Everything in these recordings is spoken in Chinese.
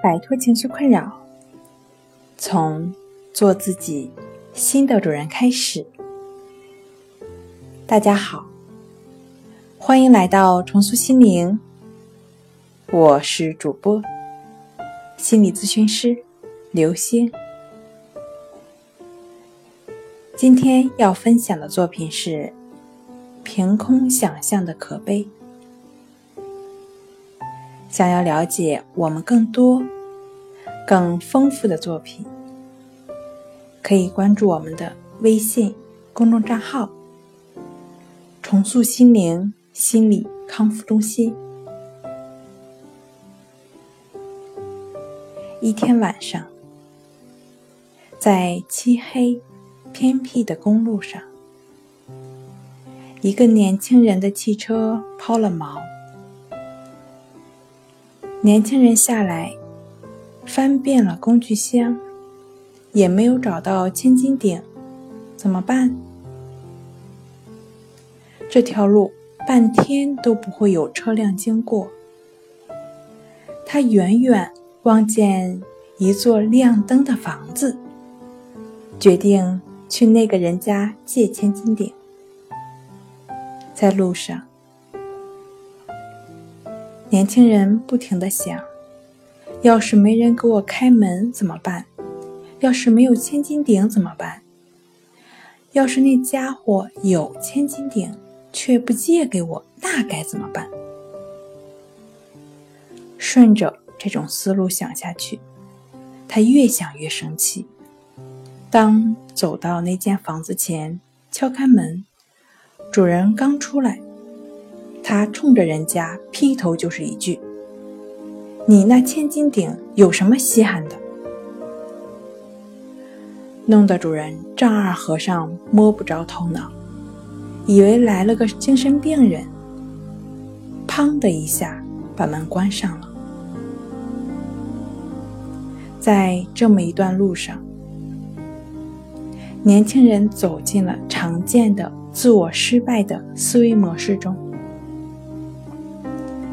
摆脱情绪困扰，从做自己新的主人开始。大家好，欢迎来到重塑心灵，我是主播心理咨询师刘星。今天要分享的作品是《凭空想象的可悲》。想要了解我们更多、更丰富的作品，可以关注我们的微信公众账号“重塑心灵心理康复中心”。一天晚上，在漆黑偏僻的公路上，一个年轻人的汽车抛了锚。年轻人下来，翻遍了工具箱，也没有找到千斤顶，怎么办？这条路半天都不会有车辆经过。他远远望见一座亮灯的房子，决定去那个人家借千斤顶。在路上。年轻人不停地想：要是没人给我开门怎么办？要是没有千斤顶怎么办？要是那家伙有千斤顶却不借给我，那该怎么办？顺着这种思路想下去，他越想越生气。当走到那间房子前，敲开门，主人刚出来。他冲着人家劈头就是一句：“你那千斤顶有什么稀罕的？”弄得主人丈二和尚摸不着头脑，以为来了个精神病人。砰的一下把门关上了。在这么一段路上，年轻人走进了常见的自我失败的思维模式中。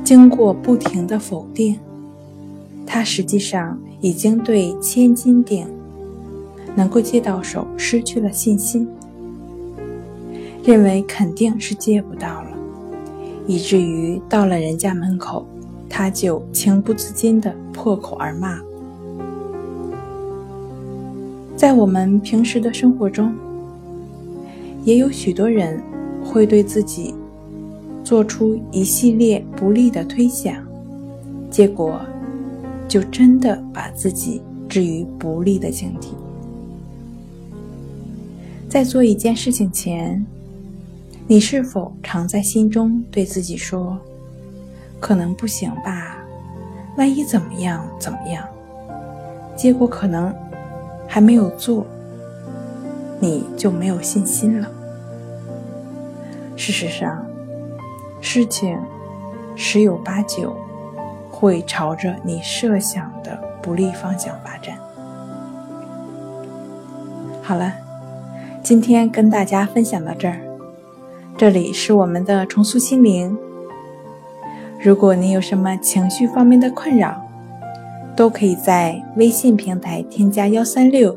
经过不停的否定，他实际上已经对千斤顶能够接到手失去了信心，认为肯定是接不到了，以至于到了人家门口，他就情不自禁的破口而骂。在我们平时的生活中，也有许多人会对自己。做出一系列不利的推想，结果就真的把自己置于不利的境地。在做一件事情前，你是否常在心中对自己说：“可能不行吧？万一怎么样怎么样？”结果可能还没有做，你就没有信心了。事实上，事情十有八九会朝着你设想的不利方向发展。好了，今天跟大家分享到这儿。这里是我们的重塑心灵。如果你有什么情绪方面的困扰，都可以在微信平台添加幺三六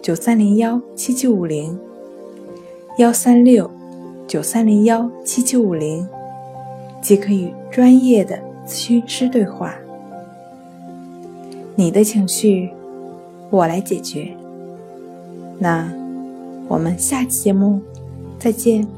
九三零幺七七五零幺三六九三零幺七七五零。即可与专业的咨询师对话，你的情绪我来解决。那我们下期节目再见。